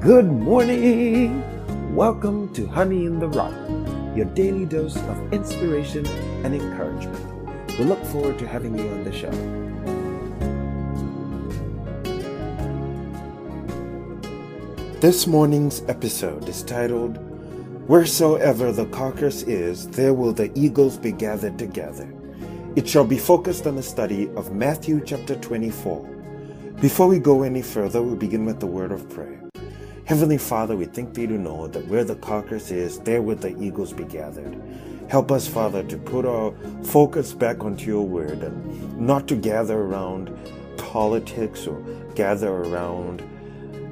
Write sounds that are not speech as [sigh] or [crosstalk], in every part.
Good morning! Welcome to Honey in the Rock, your daily dose of inspiration and encouragement. We look forward to having you on the show. This morning's episode is titled, Wheresoever the carcass is, there will the eagles be gathered together. It shall be focused on the study of Matthew chapter 24. Before we go any further, we begin with the word of prayer. Heavenly Father, we thank thee to know that where the carcass is, there will the eagles be gathered. Help us, Father, to put our focus back onto your word and not to gather around politics or gather around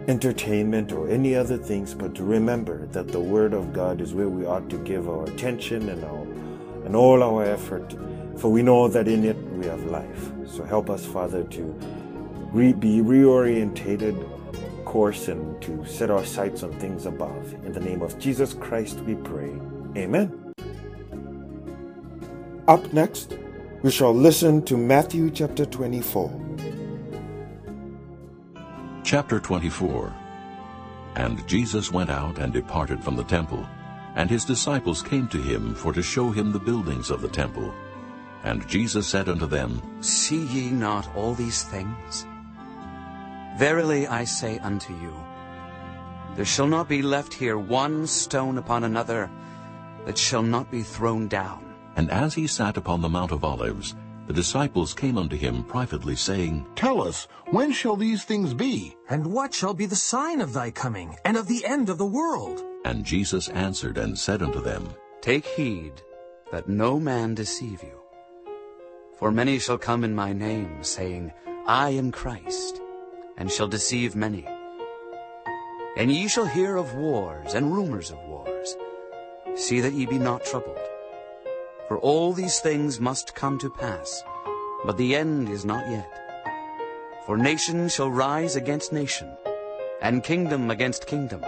entertainment or any other things, but to remember that the word of God is where we ought to give our attention and our and all our effort, for we know that in it we have life. So help us, Father, to re- be reorientated course and to set our sights on things above. In the name of Jesus Christ we pray. Amen. Up next, we shall listen to Matthew chapter 24. Chapter 24 And Jesus went out and departed from the temple, and his disciples came to him for to show him the buildings of the temple. And Jesus said unto them, See ye not all these things? Verily I say unto you, there shall not be left here one stone upon another that shall not be thrown down. And as he sat upon the Mount of Olives, the disciples came unto him privately, saying, Tell us, when shall these things be? And what shall be the sign of thy coming, and of the end of the world? And Jesus answered and said unto them, Take heed that no man deceive you. For many shall come in my name, saying, I am Christ, and shall deceive many. And ye shall hear of wars and rumors of wars. See that ye be not troubled. For all these things must come to pass, but the end is not yet. For nation shall rise against nation, and kingdom against kingdom.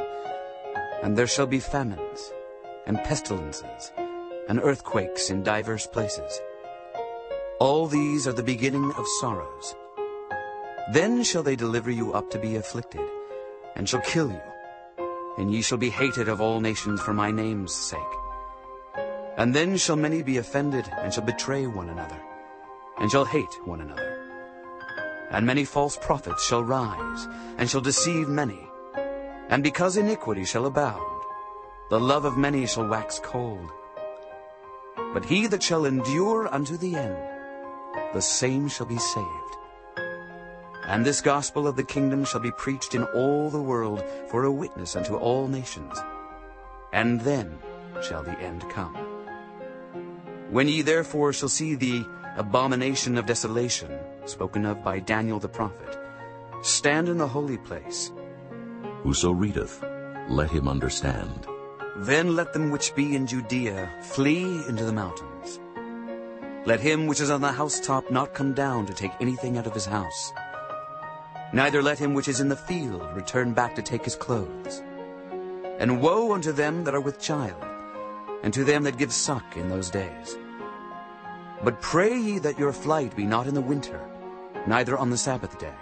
And there shall be famines, and pestilences, and earthquakes in divers places. All these are the beginning of sorrows. Then shall they deliver you up to be afflicted, and shall kill you. And ye shall be hated of all nations for my name's sake. And then shall many be offended, and shall betray one another, and shall hate one another. And many false prophets shall rise, and shall deceive many. And because iniquity shall abound, the love of many shall wax cold. But he that shall endure unto the end, the same shall be saved. And this gospel of the kingdom shall be preached in all the world for a witness unto all nations. And then shall the end come. When ye therefore shall see the abomination of desolation, spoken of by Daniel the prophet, stand in the holy place, Whoso readeth, let him understand. then let them which be in Judea flee into the mountains. Let him which is on the housetop not come down to take anything out of his house. Neither let him which is in the field return back to take his clothes. And woe unto them that are with child, and to them that give suck in those days. But pray ye that your flight be not in the winter, neither on the Sabbath day.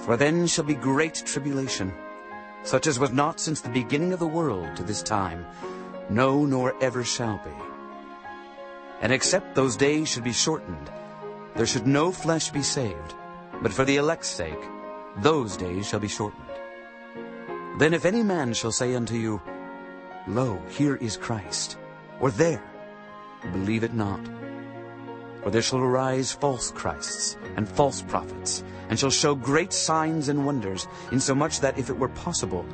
For then shall be great tribulation, such as was not since the beginning of the world to this time, no, nor ever shall be. And except those days should be shortened, there should no flesh be saved, but for the elect's sake, those days shall be shortened. Then if any man shall say unto you, Lo, here is Christ, or there, believe it not. For there shall arise false Christs and false prophets, and shall show great signs and wonders, insomuch that if it were possible,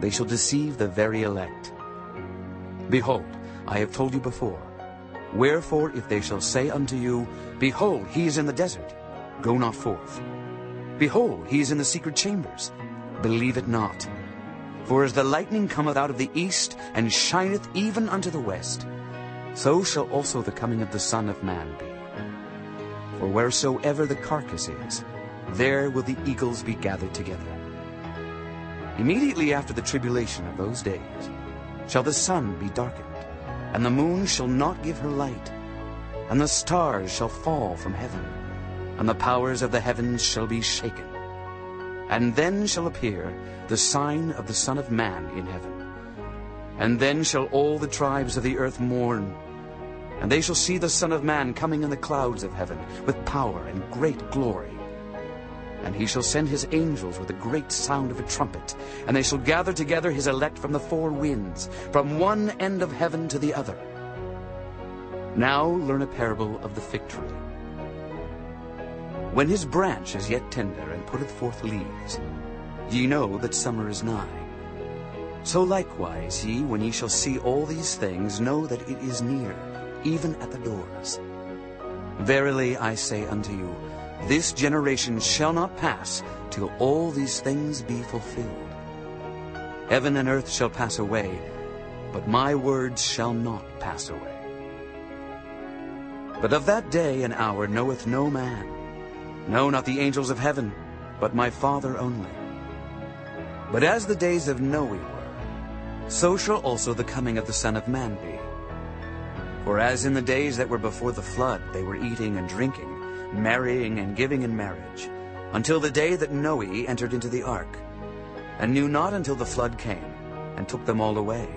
they shall deceive the very elect. Behold, I have told you before. Wherefore, if they shall say unto you, Behold, he is in the desert, go not forth. Behold, he is in the secret chambers, believe it not. For as the lightning cometh out of the east, and shineth even unto the west, so shall also the coming of the Son of Man be. For wheresoever the carcass is, there will the eagles be gathered together. Immediately after the tribulation of those days shall the sun be darkened, and the moon shall not give her light, and the stars shall fall from heaven, and the powers of the heavens shall be shaken. And then shall appear the sign of the Son of Man in heaven. And then shall all the tribes of the earth mourn, and they shall see the Son of Man coming in the clouds of heaven with power and great glory. And he shall send his angels with a great sound of a trumpet, and they shall gather together his elect from the four winds, from one end of heaven to the other. Now learn a parable of the fig tree. When his branch is yet tender and putteth forth leaves, ye know that summer is nigh. So likewise ye, when ye shall see all these things, know that it is near, even at the doors. Verily I say unto you, this generation shall not pass till all these things be fulfilled. Heaven and earth shall pass away, but my words shall not pass away. But of that day and hour knoweth no man, no, not the angels of heaven, but my Father only. But as the days of Noe were, so shall also the coming of the Son of Man be. For as in the days that were before the flood they were eating and drinking, marrying and giving in marriage, until the day that Noe entered into the ark, and knew not until the flood came, and took them all away.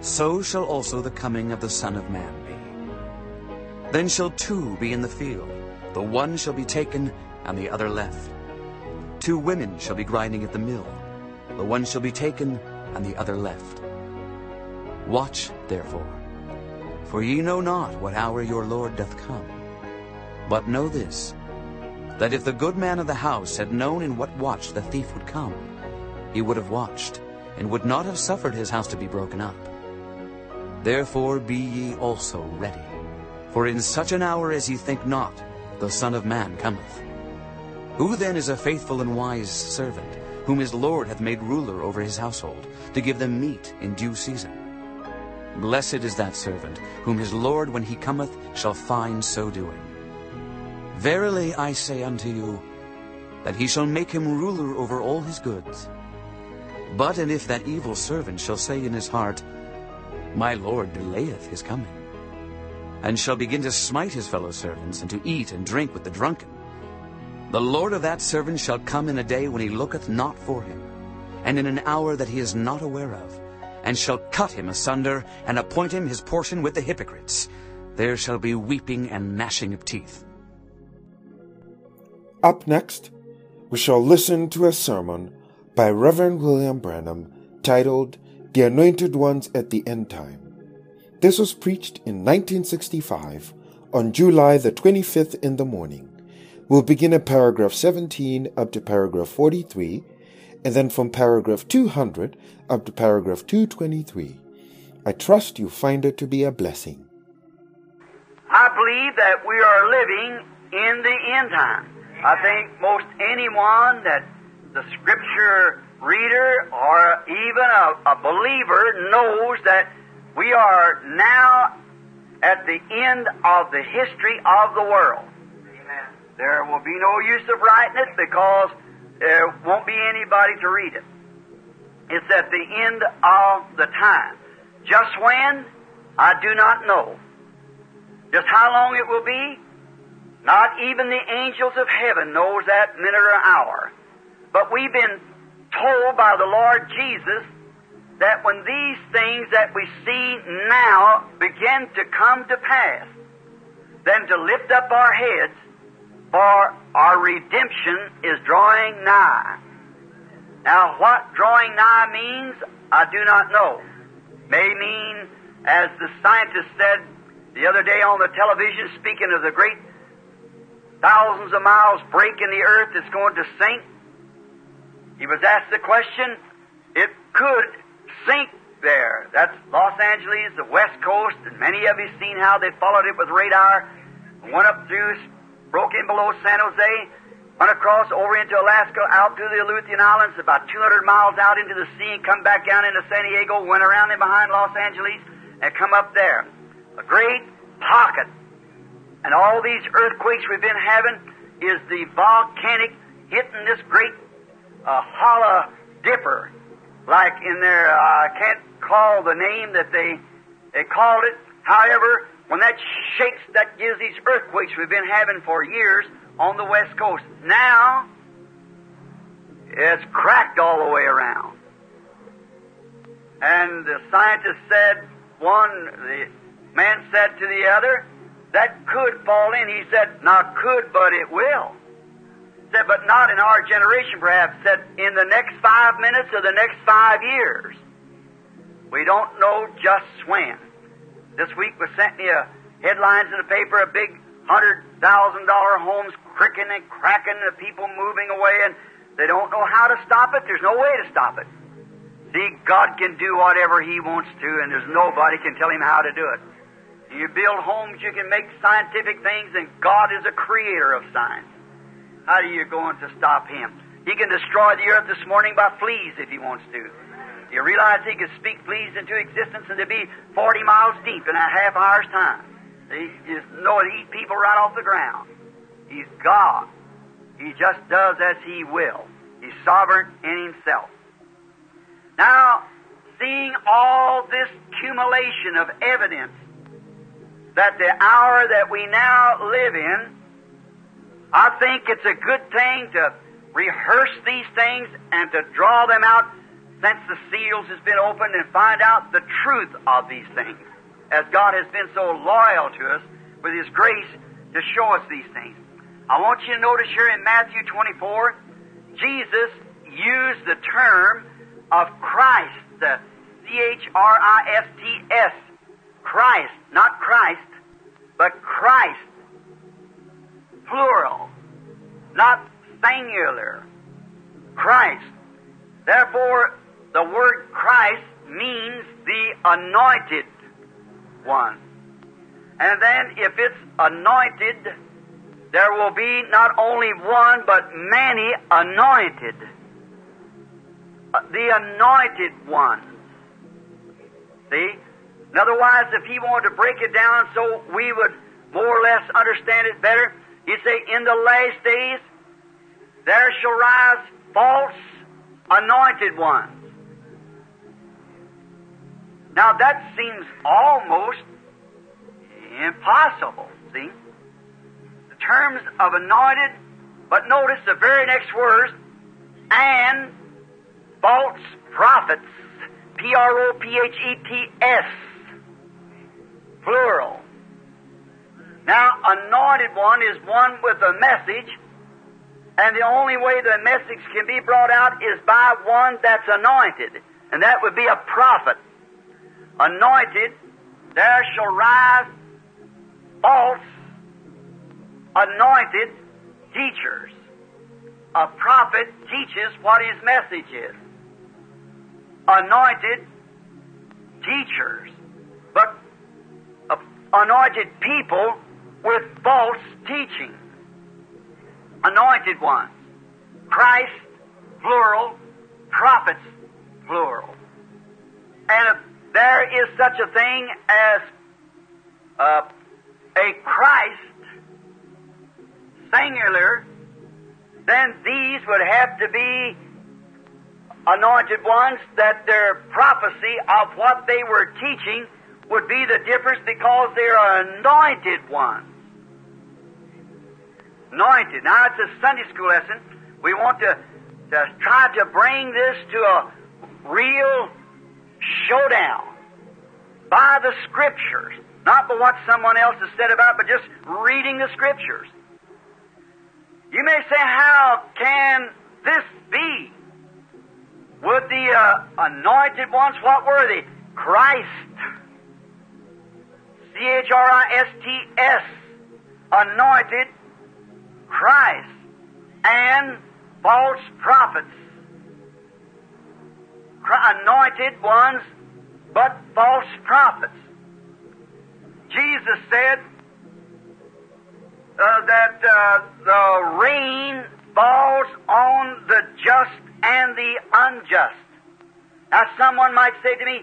So shall also the coming of the Son of Man be. Then shall two be in the field, the one shall be taken, and the other left. Two women shall be grinding at the mill, the one shall be taken, and the other left. Watch, therefore, for ye know not what hour your Lord doth come. But know this, that if the good man of the house had known in what watch the thief would come, he would have watched, and would not have suffered his house to be broken up. Therefore be ye also ready. For in such an hour as ye think not, the Son of Man cometh. Who then is a faithful and wise servant, whom his Lord hath made ruler over his household, to give them meat in due season? Blessed is that servant, whom his Lord, when he cometh, shall find so doing. Verily I say unto you, that he shall make him ruler over all his goods. But and if that evil servant shall say in his heart, My Lord delayeth his coming, and shall begin to smite his fellow servants, and to eat and drink with the drunken. The Lord of that servant shall come in a day when he looketh not for him, and in an hour that he is not aware of, and shall cut him asunder, and appoint him his portion with the hypocrites. There shall be weeping and gnashing of teeth. Up next, we shall listen to a sermon by Reverend William Branham titled The Anointed Ones at the End Time. This was preached in 1965 on July the 25th in the morning. We'll begin at paragraph 17 up to paragraph 43, and then from paragraph 200 up to paragraph 223. I trust you find it to be a blessing. I believe that we are living in the end time. I think most anyone that the scripture reader or even a, a believer knows that we are now at the end of the history of the world. Amen. There will be no use of writing it because there won't be anybody to read it. It's at the end of the time. Just when? I do not know. Just how long it will be? Not even the angels of heaven knows that minute or hour. But we've been told by the Lord Jesus that when these things that we see now begin to come to pass, then to lift up our heads, for our redemption is drawing nigh. Now, what drawing nigh means, I do not know. May mean, as the scientist said the other day on the television, speaking of the great thousands of miles break in the earth that's going to sink. He was asked the question, it could sink there. That's Los Angeles, the west coast, and many of you seen how they followed it with radar. Went up through, broke in below San Jose, went across over into Alaska, out through the Aleutian Islands, about 200 miles out into the sea, and come back down into San Diego, went around in behind Los Angeles, and come up there. A great pocket. And all these earthquakes we've been having is the volcanic hitting this great uh, hollow dipper like in there, uh, I can't call the name that they, they called it. However, when that shakes, that gives these earthquakes we've been having for years on the west coast. Now, It's cracked all the way around. And the scientist said, one, the man said to the other, that could fall in. He said, not could, but it will. Said, but not in our generation, perhaps. Said, in the next five minutes or the next five years. We don't know just when. This week was sent me a headlines in the paper, a big hundred thousand dollar homes cricking and cracking, and people moving away, and they don't know how to stop it. There's no way to stop it. See, God can do whatever He wants to, and there's nobody can tell Him how to do it. You build homes, you can make scientific things, and God is a creator of science. How are you going to stop Him? He can destroy the earth this morning by fleas if He wants to. Do You realize He can speak fleas into existence and to be 40 miles deep in a half hour's time. He just know to eat people right off the ground. He's God. He just does as He will. He's sovereign in Himself. Now, seeing all this accumulation of evidence that the hour that we now live in, I think it's a good thing to rehearse these things and to draw them out since the seals has been opened and find out the truth of these things. As God has been so loyal to us with His grace to show us these things. I want you to notice here in Matthew 24, Jesus used the term of Christ, the C-H-R-I-S-T-S, Christ, not Christ, but Christ, plural, not singular, Christ. Therefore, the word Christ means the anointed one. And then if it's anointed, there will be not only one, but many anointed. Uh, the anointed ones. See? And otherwise, if he wanted to break it down so we would more or less understand it better, he'd say, In the last days, there shall rise false anointed ones. Now that seems almost impossible, see? The terms of anointed, but notice the very next words, and false prophets. P R O P H E T S. Plural. Now, anointed one is one with a message, and the only way the message can be brought out is by one that's anointed, and that would be a prophet. Anointed, there shall rise false, anointed teachers. A prophet teaches what his message is anointed teachers, but uh, anointed people with false teaching. Anointed ones. Christ, plural. Prophets, plural. And if there is such a thing as uh, a Christ, singular, then these would have to be anointed ones that their prophecy of what they were teaching would be the difference because they are anointed ones. Anointed. Now it's a Sunday school lesson. We want to, to try to bring this to a real showdown by the Scriptures. Not by what someone else has said about, but just reading the Scriptures. You may say, how can this be? Would the uh, anointed ones, what were they? Christ. C H R I S T S. Anointed Christ. And false prophets. Anointed ones, but false prophets. Jesus said uh, that uh, the rain falls on the just and the unjust. Now, someone might say to me,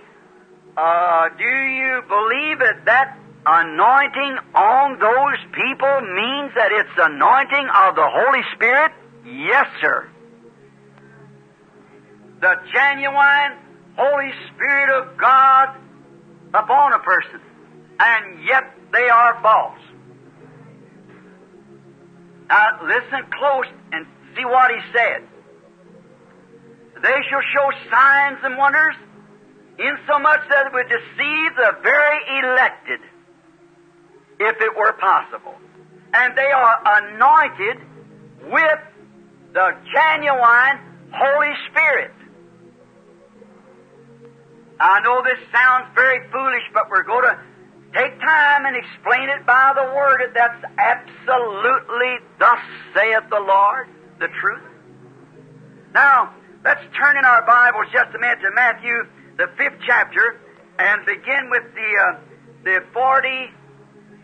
uh, Do you believe it? that anointing on those people means that it's anointing of the Holy Spirit? Yes, sir. The genuine Holy Spirit of God upon a person, and yet they are false. Now, listen close and see what he said. They shall show signs and wonders, insomuch that it would deceive the very elected, if it were possible. And they are anointed with the genuine Holy Spirit. I know this sounds very foolish, but we're going to take time and explain it by the Word. That's absolutely thus saith the Lord, the truth. Now, let's turn in our Bibles just a minute to Matthew, the fifth chapter, and begin with the uh, the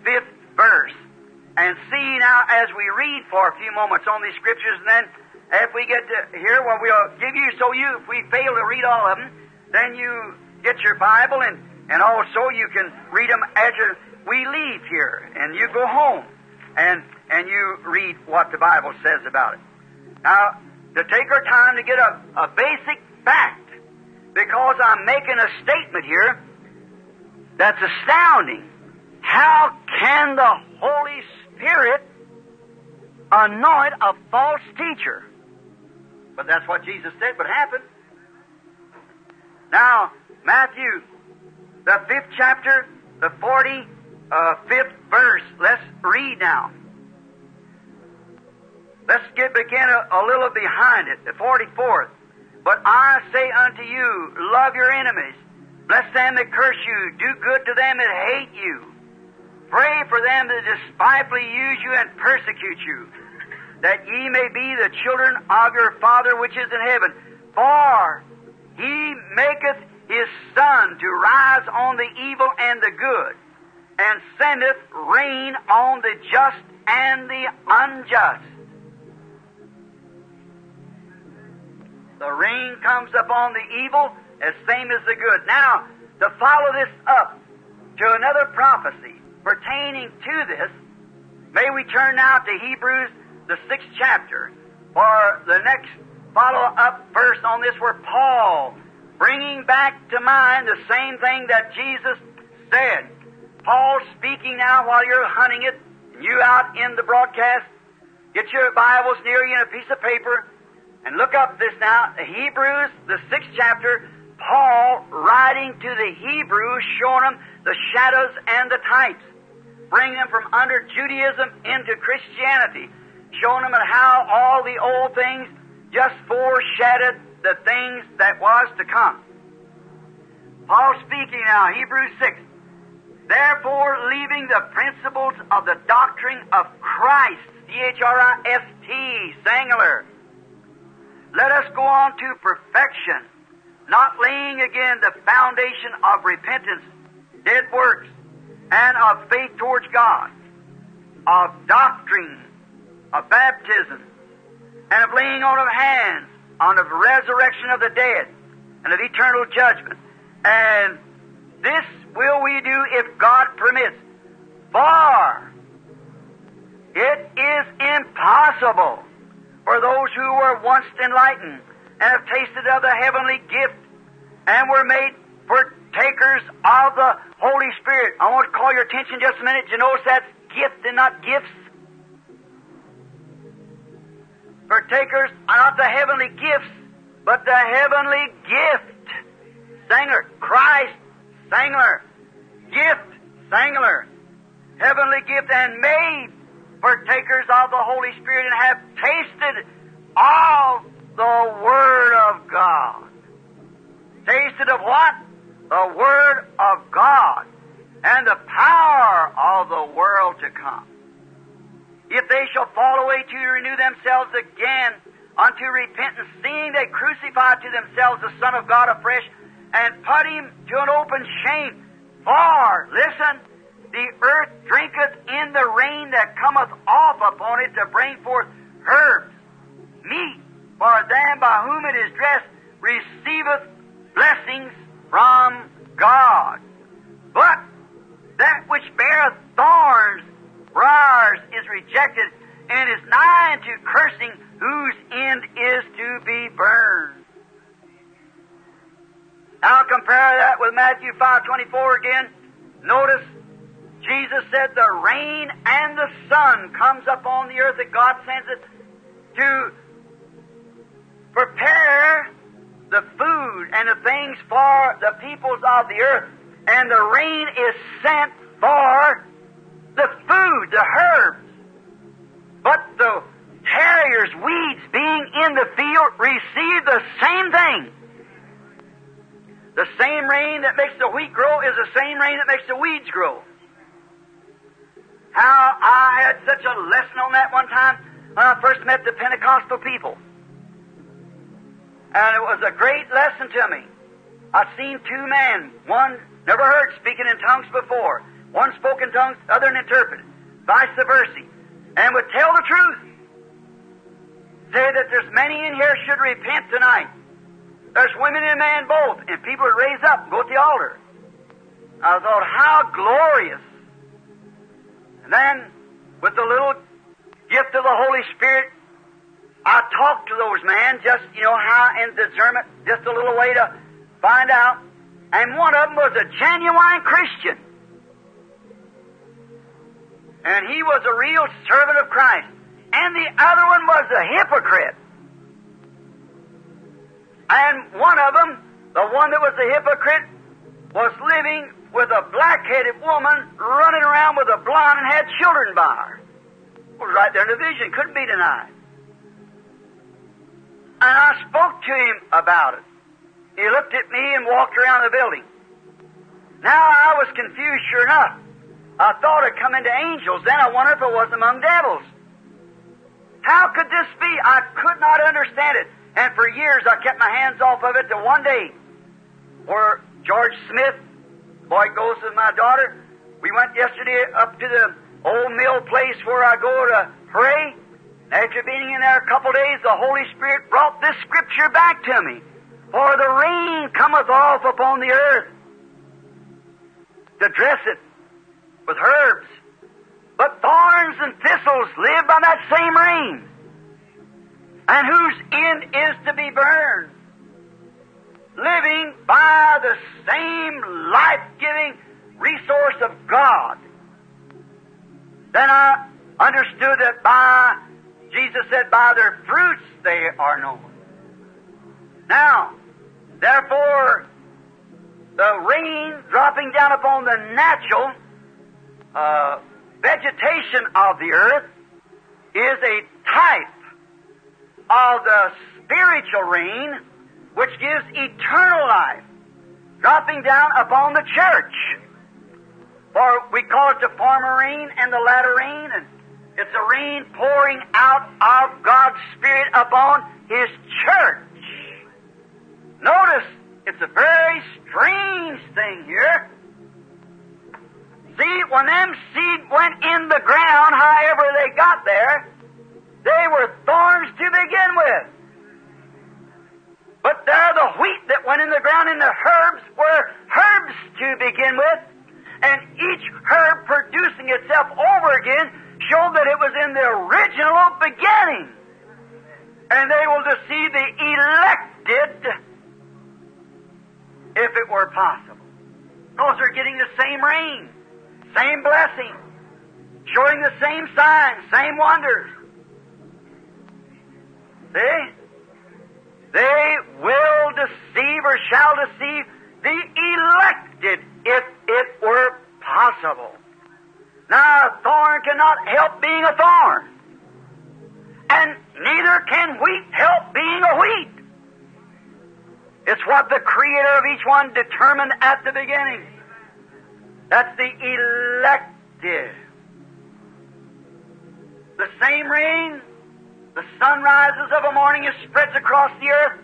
forty-fifth verse, and see now as we read for a few moments on these scriptures, and then if we get to here, well, we'll give you so you if we fail to read all of them, then you get your Bible and and also you can read them as we leave here, and you go home, and and you read what the Bible says about it. Now, to take our time to get a, a basic fact, because I'm making a statement here that's astounding. How can the Holy Spirit anoint a false teacher? But that's what Jesus said would happen. Now, Matthew, the fifth chapter, the forty-fifth uh, verse. Let's read now. Let's get begin a, a little behind it, the forty-fourth. But I say unto you, love your enemies, bless them that curse you, do good to them that hate you, pray for them that despitefully use you and persecute you, that ye may be the children of your Father which is in heaven. For he maketh his sun to rise on the evil and the good, and sendeth rain on the just and the unjust. The rain comes upon the evil as same as the good. Now, to follow this up to another prophecy pertaining to this, may we turn now to Hebrews, the sixth chapter, for the next follow up verse on this, where Paul, bringing back to mind the same thing that Jesus said. Paul speaking now while you're hunting it, you out in the broadcast, get your Bibles near you and a piece of paper, and look up this now. Hebrews, the sixth chapter, Paul writing to the Hebrews, showing them the shadows and the types, bringing them from under Judaism into Christianity, showing them how all the old things just foreshadowed the things that was to come. Paul speaking now, Hebrews 6. Therefore, leaving the principles of the doctrine of Christ, C-H-R-I-S-T, singular, let us go on to perfection, not laying again the foundation of repentance, dead works, and of faith towards God, of doctrine, of baptism, and of laying on of hands, on of resurrection of the dead, and of eternal judgment. And this will we do if God permits. For it is impossible for those who were once enlightened and have tasted of the heavenly gift and were made partakers of the Holy Spirit. I want to call your attention just a minute. You notice that's gift and not gifts. Partakers are not the heavenly gifts, but the heavenly gift. Singular. Christ, singular. Gift, singular. Heavenly gift and made partakers of the Holy Spirit and have tasted of the Word of God. Tasted of what? The Word of God and the power of the world to come. If they shall fall away to renew themselves again unto repentance, seeing they crucify to themselves the Son of God afresh and put him to an open shame. For, listen, the earth drinketh in the rain that cometh off upon it to bring forth herbs, meat, for them by whom it is dressed receiveth blessings from God. But that which beareth thorns, briars, is rejected, and is nigh unto cursing, whose end is to be burned. Now compare that with Matthew 5.24 again. Notice Jesus said the rain and the sun comes up on the earth that God sends it to prepare the food and the things for the peoples of the earth, and the rain is sent for the food, the herbs. But the terriers, weeds being in the field, receive the same thing. The same rain that makes the wheat grow is the same rain that makes the weeds grow. How I had such a lesson on that one time when I first met the Pentecostal people. And it was a great lesson to me. I seen two men, one never heard speaking in tongues before. One spoke in tongues, the other interpreted, vice versa, and would tell the truth. Say that there's many in here should repent tonight. There's women and men both, and people would raise up and go to the altar. I thought, how glorious. And then, with the little gift of the Holy Spirit, I talked to those men, just, you know, how in discernment, just a little way to find out. And one of them was a genuine Christian. And he was a real servant of Christ. And the other one was a hypocrite. And one of them, the one that was a hypocrite, was living with a black-headed woman running around with a blonde and had children by her. It was right there in the vision, couldn't be denied. And I spoke to him about it. He looked at me and walked around the building. Now I was confused, sure enough. I thought it come into angels. Then I wondered if it was among devils. How could this be? I could not understand it. And for years I kept my hands off of it till one day, where George Smith, boy goes with my daughter, we went yesterday up to the old mill place where I go to pray. After being in there a couple days, the Holy Spirit brought this scripture back to me. For the rain cometh off upon the earth to dress it with herbs. But thorns and thistles live by that same rain. And whose end is to be burned. Living by the same life giving resource of God. Then I understood that by, Jesus said, by their fruits they are known. Now, therefore, the rain dropping down upon the natural uh, vegetation of the earth is a type of the spiritual rain which gives eternal life dropping down upon the church. For we call it the former rain and the latter rain, and it's a rain pouring out of God's Spirit upon His church. Notice, it's a very strange thing here. See, when them seed went in the ground, however they got there, they were thorns to begin with. But there the wheat that went in the ground and the herbs were herbs to begin with. And each herb producing itself over again showed that it was in the original beginning. And they will deceive the elected if it were possible. Because they're getting the same rain, same blessing, showing the same signs, same wonders. See? They will deceive or shall deceive the elected if it were possible. Now, a thorn cannot help being a thorn. And neither can wheat help being a wheat. It's what the Creator of each one determined at the beginning. That's the elective. The same rain, the sun rises of a morning, it spreads across the earth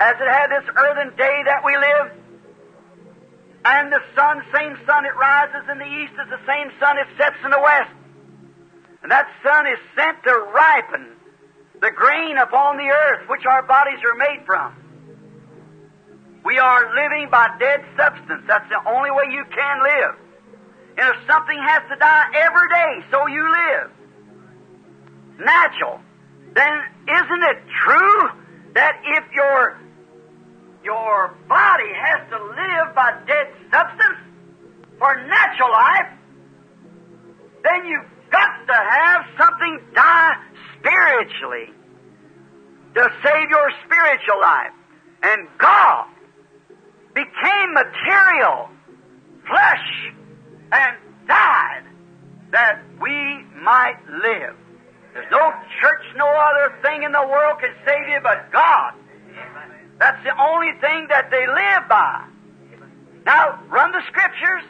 as it had this earthen day that we live. And the sun, same sun, it rises in the east is the same sun it sets in the west. And that sun is sent to ripen the grain upon the earth which our bodies are made from. We are living by dead substance. That's the only way you can live. And if something has to die every day, so you live. Natural. Then isn't it true that if your your body has to live by dead substance for natural life, then you've got to have something die spiritually to save your spiritual life. And God became material, flesh, and died that we might live. There's no church, no other thing in the world can save you but God. That's the only thing that they live by. Now, run the scriptures.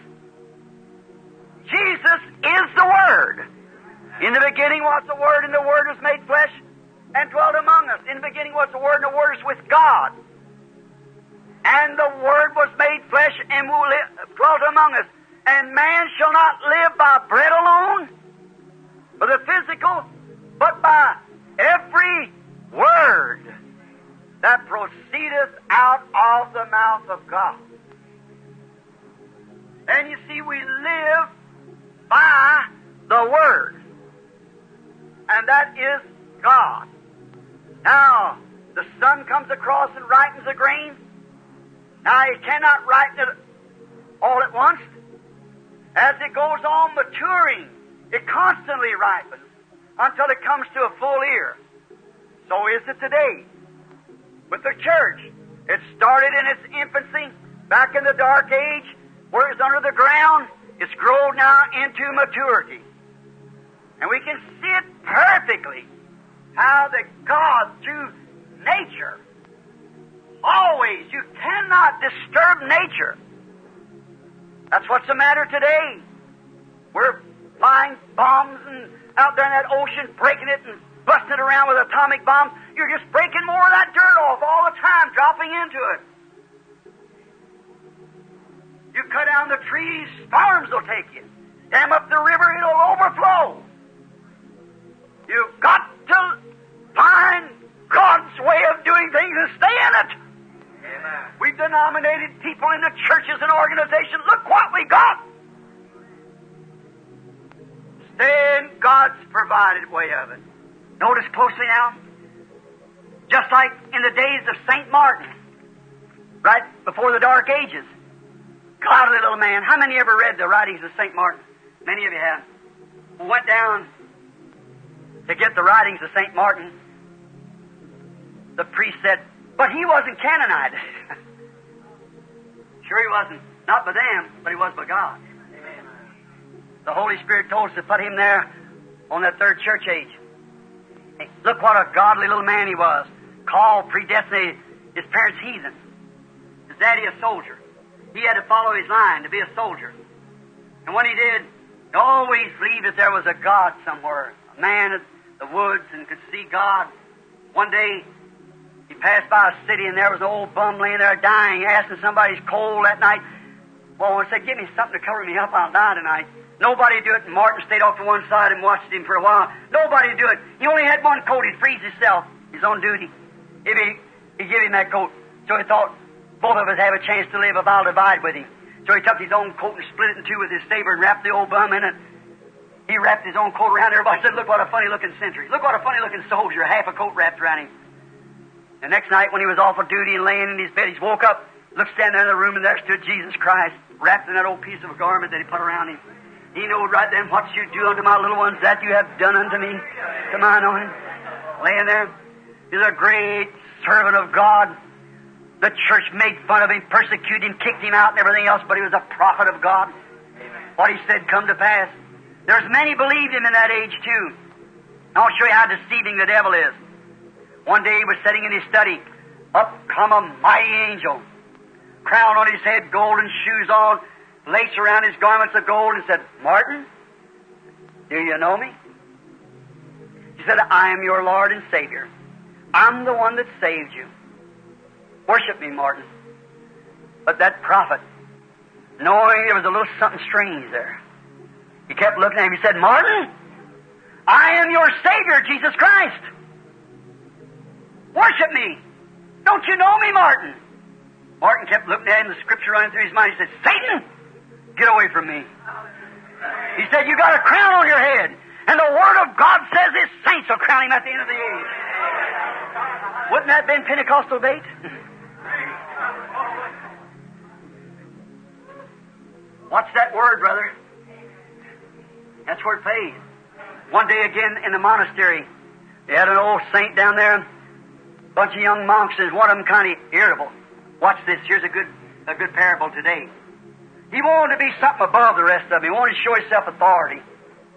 Jesus is the Word. In the beginning was the Word, and the Word was made flesh and dwelt among us. In the beginning was the Word, and the Word is with God. And the Word was made flesh and dwelt among us. And man shall not live by bread alone, for the physical, but by every word that proceedeth out of the mouth of God. And you see, we live by the Word. And that is God. Now, the sun comes across and ripens the grain. Now, he cannot ripen it all at once. As it goes on maturing, it constantly ripens until it comes to a full ear. So is it today with the church. It started in its infancy back in the dark age where it's under the ground. It's grown now into maturity. And we can see it perfectly how that God, through nature, always, you cannot disturb nature. That's what's the matter today. We're flying bombs and out there in that ocean, breaking it and busting it around with atomic bombs. You're just breaking more of that dirt off all the time, dropping into it. You cut down the trees, storms will take you. Dam up the river, it'll overflow. You've got to find God's way of doing things and stay in it. Amen. We've denominated people in the churches and organizations. Look what we got. Stay in God's provided way of it. Notice closely now. Just like in the days of St. Martin, right before the Dark Ages. Godly little man. How many ever read the writings of St. Martin? Many of you have. Went down to get the writings of St. Martin. The priest said, but he wasn't canonized. [laughs] sure he wasn't. Not by them, but he was by God. The Holy Spirit told us to put him there on that third church age. Hey, look what a godly little man he was. Called, predestinated, his parents heathen. His daddy a soldier. He had to follow his line to be a soldier. And when he did, he always believed that there was a God somewhere. A man in the woods and could see God. One day, he passed by a city and there was an old bum laying there dying, asking somebody he's cold that night. Well, I said, give me something to cover me up, I'll die tonight. Nobody do it. And Martin stayed off to one side and watched him for a while. Nobody do it. He only had one coat. He'd freeze himself. He's on duty. If he, he give him that coat. So he thought, both of us have a chance to live if I'll divide with him. So he took his own coat and split it in two with his saber and wrapped the old bum in it. He wrapped his own coat around. Everybody said, look what a funny looking sentry. Look what a funny looking soldier. Half a coat wrapped around him. The next night when he was off of duty and laying in his bed, he woke up, looked standing there in the room, and there stood Jesus Christ, wrapped in that old piece of a garment that he put around him. He knew right then what you do unto my little ones, that you have done unto me, to mine own. Laying there. He's a great servant of God. The church made fun of him, persecuted him, kicked him out and everything else, but he was a prophet of God. What he said come to pass. There's many believed him in that age too. I'll show you how deceiving the devil is. One day he was sitting in his study. Up come a mighty angel. Crown on his head, golden shoes on, lace around his garments of gold, and said, Martin, do you know me? He said, I am your Lord and Savior. I'm the one that saved you. Worship me, Martin. But that prophet, knowing there was a little something strange there, he kept looking at him. He said, Martin, I am your Savior, Jesus Christ. Worship me. Don't you know me, Martin? Martin kept looking at him, the scripture running through his mind. He said, Satan, get away from me. He said, You got a crown on your head. And the Word of God says His saints will crown Him at the end of the age. Wouldn't that have been Pentecostal bait? What's that word, brother? That's where it pays. One day again in the monastery, they had an old saint down there. Bunch of young monks, and one of them kind of irritable. Watch this. Here's a good, a good parable today. He wanted to be something above the rest of them. He wanted to show himself authority,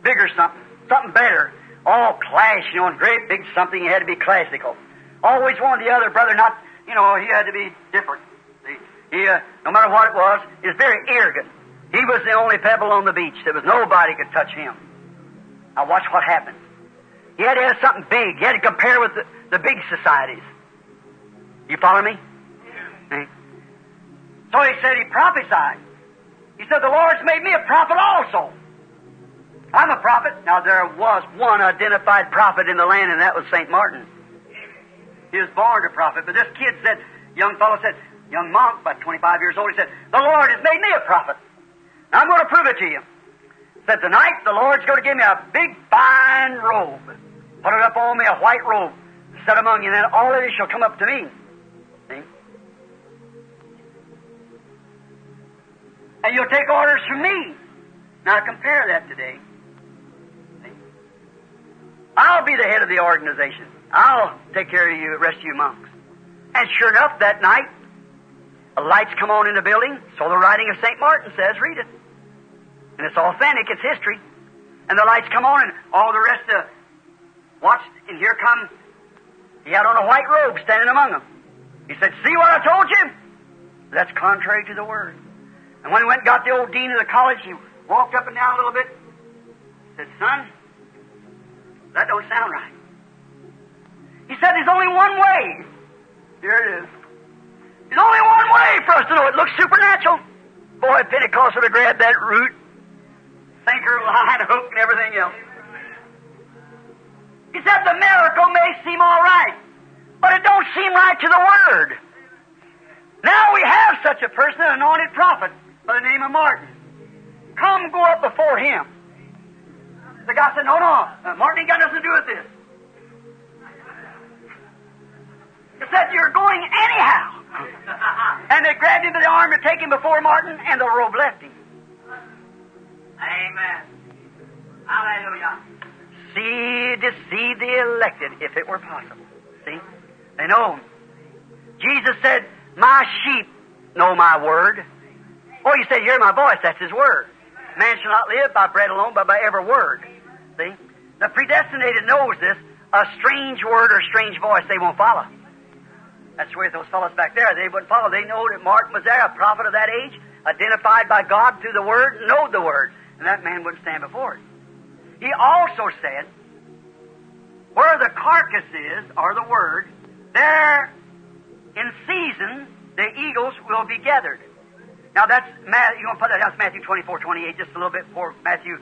bigger something, something better. All clash, you know, and great big something. He had to be classical. Always wanted the other brother not, you know, he had to be different. See? He, uh, no matter what it was, he was very arrogant. He was the only pebble on the beach. There was nobody could touch him. Now watch what happened. He had to have something big. He had to compare with the, the big societies. You follow me? Yeah. So he said he prophesied. He said, The Lord's made me a prophet also. I'm a prophet. Now, there was one identified prophet in the land, and that was St. Martin. He was born a prophet, but this kid said, young fellow said, young monk, about 25 years old, he said, The Lord has made me a prophet. Now, I'm going to prove it to you. Said, Tonight, the Lord's going to give me a big, fine robe. Put it up on me, a white robe. Set among you, and then all of you shall come up to me. See? And you'll take orders from me. Now compare that today. I'll be the head of the organization. I'll take care of you, rest of you monks. And sure enough, that night, the lights come on in the building, so the writing of St. Martin says, read it. And it's authentic, it's history. And the lights come on, and all the rest of, watch, and here come, he had on a white robe standing among them. He said, See what I told you? That's contrary to the word. And when he went and got the old dean of the college, he walked up and down a little bit. Said, Son, that don't sound right. He said, There's only one way. Here it is. There's only one way for us to know it looks supernatural. Boy, Pentecost would have grabbed that root, sinker, line, hook, and everything else. He said the miracle may seem all right, but it don't seem right to the Word. Now we have such a person, an anointed prophet by the name of Martin. Come go up before him. The guy said, No, no, uh, Martin ain't got nothing to do with this. He said, You're going anyhow. and they grabbed him by the arm to take him before Martin, and the robe left him. Amen. Hallelujah. See, deceive the elected, if it were possible. See? They know. Jesus said, My sheep know my word. Oh, you say, You Hear my voice. That's his word. Man shall not live by bread alone, but by every word. See? The predestinated knows this. A strange word or strange voice they won't follow. That's the way those fellows back there, they wouldn't follow. They know that Martin was there, a prophet of that age, identified by God through the Word, knowed the Word. And that man wouldn't stand before it. He also said, where the carcass is, or the Word, there in season the eagles will be gathered. Now that's you want to put that it's Matthew 24, 28, just a little bit before Matthew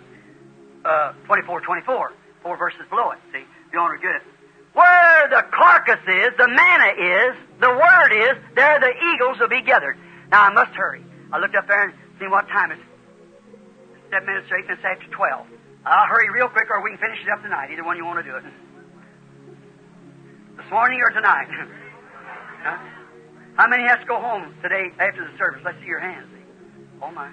uh, 24, 24, four verses below it. See, to get it. Where the carcass is, the manna is, the word is, there the eagles will be gathered. Now I must hurry. I looked up there and seen what time it is. Seven minutes straight, and it's after twelve. I'll hurry real quick, or we can finish it up tonight. Either one you want to do it. This morning or tonight. [laughs] huh? How many has to go home today after the service? Let's see your hands. Oh my.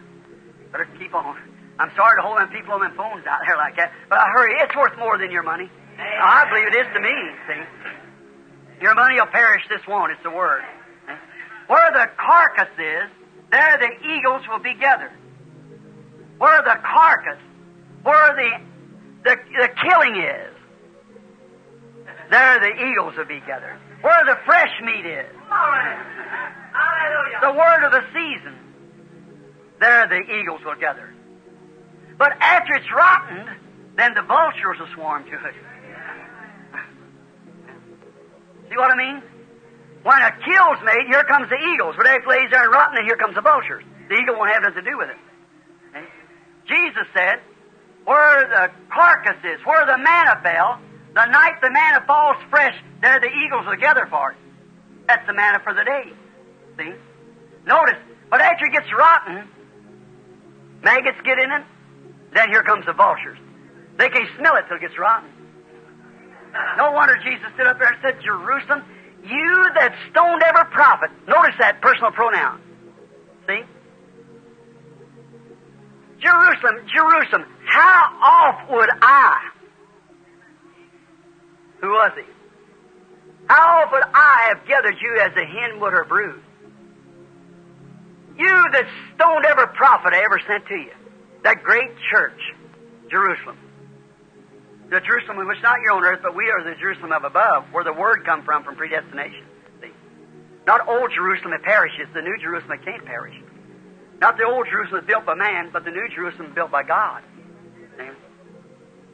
Better keep on. I'm sorry to hold them people on them phones out there like that, but I hurry. It's worth more than your money. I believe it is to me, see. Your money will perish, this won't. It's the Word. Where the carcass is, there the eagles will be gathered. Where the carcass, where the, the, the killing is, there the eagles will be gathered. Where the fresh meat is, the word of the season, there the eagles will gather. But after it's rotten, then the vultures will swarm to it. See what I mean? When a kill's made, here comes the eagles. But after it lays there and rotten, then here comes the vultures. The eagle won't have nothing to do with it. Okay? Jesus said, where the carcass is, where the manna fell, the night the manna falls fresh, there the eagles will gather for it. That's the manna for the day. See? Notice, but after it gets rotten, maggots get in it, then here comes the vultures. They can smell it till it gets rotten. No wonder Jesus stood up there and said, Jerusalem, you that stoned every prophet. Notice that personal pronoun. See? Jerusalem, Jerusalem, how oft would I? Who was he? How often would I have gathered you as a hen would her brood. You that stoned every prophet I ever sent to you. That great church, Jerusalem. The Jerusalem which is not your own earth, but we are the Jerusalem of above, where the word come from, from predestination. See? Not old Jerusalem that perishes, the new Jerusalem that can't perish. Not the old Jerusalem built by man, but the new Jerusalem built by God. See?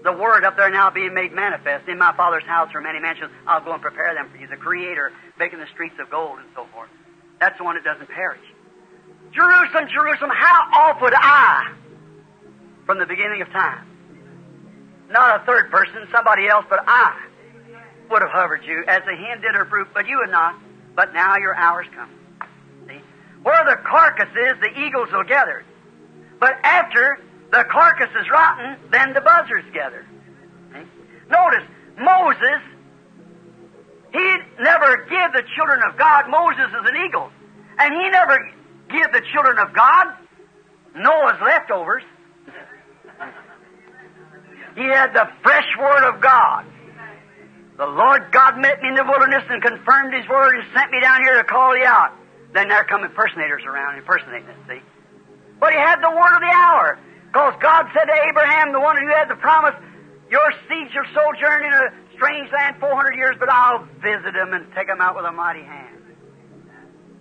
The word up there now being made manifest. In my Father's house are many mansions. I'll go and prepare them for you. The Creator making the streets of gold and so forth. That's the one that doesn't perish. Jerusalem, Jerusalem, how oft would I, from the beginning of time, not a third person, somebody else, but I would have hovered you as the hen did her fruit, but you would not. But now your hour's come. See? Where the carcass is, the eagles will gather. But after the carcass is rotten, then the buzzards gather. See? Notice, Moses, he never give the children of God, Moses is an eagle, and he never give the children of God Noah's leftovers. He had the fresh word of God. The Lord God met me in the wilderness and confirmed His word and sent me down here to call you out. Then there come impersonators around impersonating it, see? But he had the word of the hour. Because God said to Abraham, the one who had the promise, Your seed shall sojourn in a strange land 400 years, but I'll visit them and take them out with a mighty hand.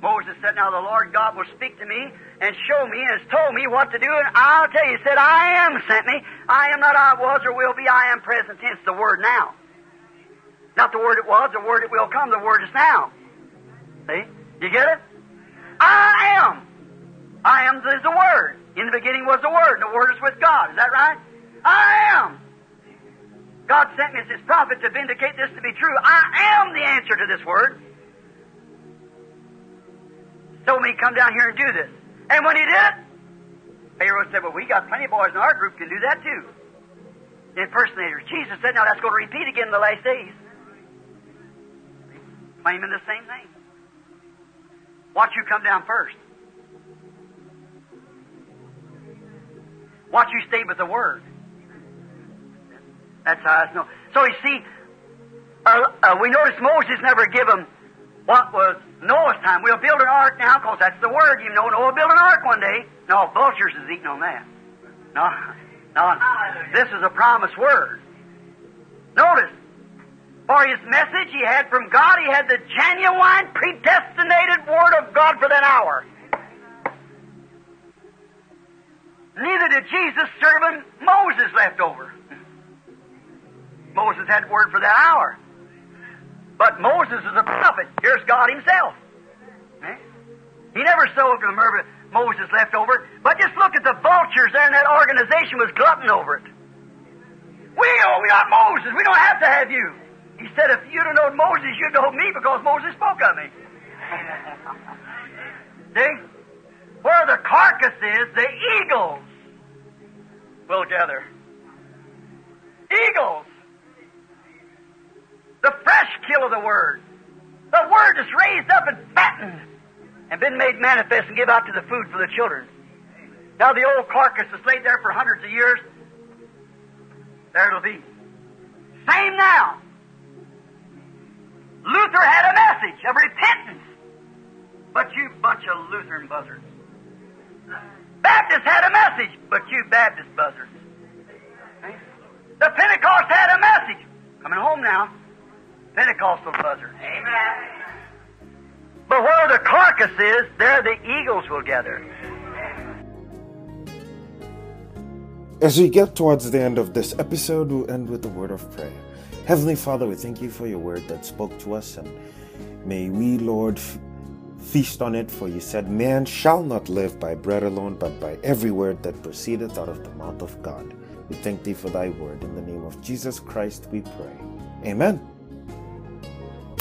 Moses said, Now the Lord God will speak to me and show me and has told me what to do, and I'll tell you. He said, I am sent me. I am not I was or will be. I am present tense, the word now. Not the word it was, the word it will come, the word is now. See? You get it? I am. I am is the word. In the beginning was the word, and the word is with God. Is that right? I am. God sent me as his prophet to vindicate this to be true. I am the answer to this word. Told me come down here and do this. And when he did it, Pharaoh said, Well, we got plenty of boys in our group can do that too. Impersonators. Jesus said, Now that's going to repeat again in the last days. Claiming the same thing. Watch you come down first. Watch you stay with the Word. That's how I know. So you see, uh, uh, we notice Moses never give them what was Noah's time. We'll build an ark now because that's the Word. You know, Noah built an ark one day. No, vultures is eating on that. No, [laughs] no, this is a promised Word. Notice, for his message he had from God, he had the genuine, predestinated Word of God for that hour. Neither did Jesus serving Moses left over. Moses had word for that hour. But Moses is a prophet. Here's God Himself. Eh? He never sold to the Moses left over. But just look at the vultures there, and that organization was glutting over it. We oh, we got Moses. We don't have to have you. He said, if you'd have known Moses, you'd know me because Moses spoke of me. [laughs] See? Where the carcass is, the eagles will gather. Eagles. The fresh kill of the Word. The Word is raised up and fattened and been made manifest and give out to the food for the children. Now the old carcass is laid there for hundreds of years. There it'll be. Same now. Luther had a message of repentance. But you bunch of Lutheran buzzards. Baptists had a message, but you Baptist buzzards. The Pentecost had a message. Coming home now. Pentecostal buzzards. Amen. But where the carcass is, there the eagles will gather. As we get towards the end of this episode, we'll end with a word of prayer. Heavenly Father, we thank you for your word that spoke to us, and may we, Lord, f- feast on it. For you said, Man shall not live by bread alone, but by every word that proceedeth out of the mouth of God. We thank thee for thy word. In the name of Jesus Christ, we pray. Amen.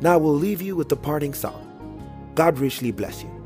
Now we'll leave you with the parting song. God richly bless you.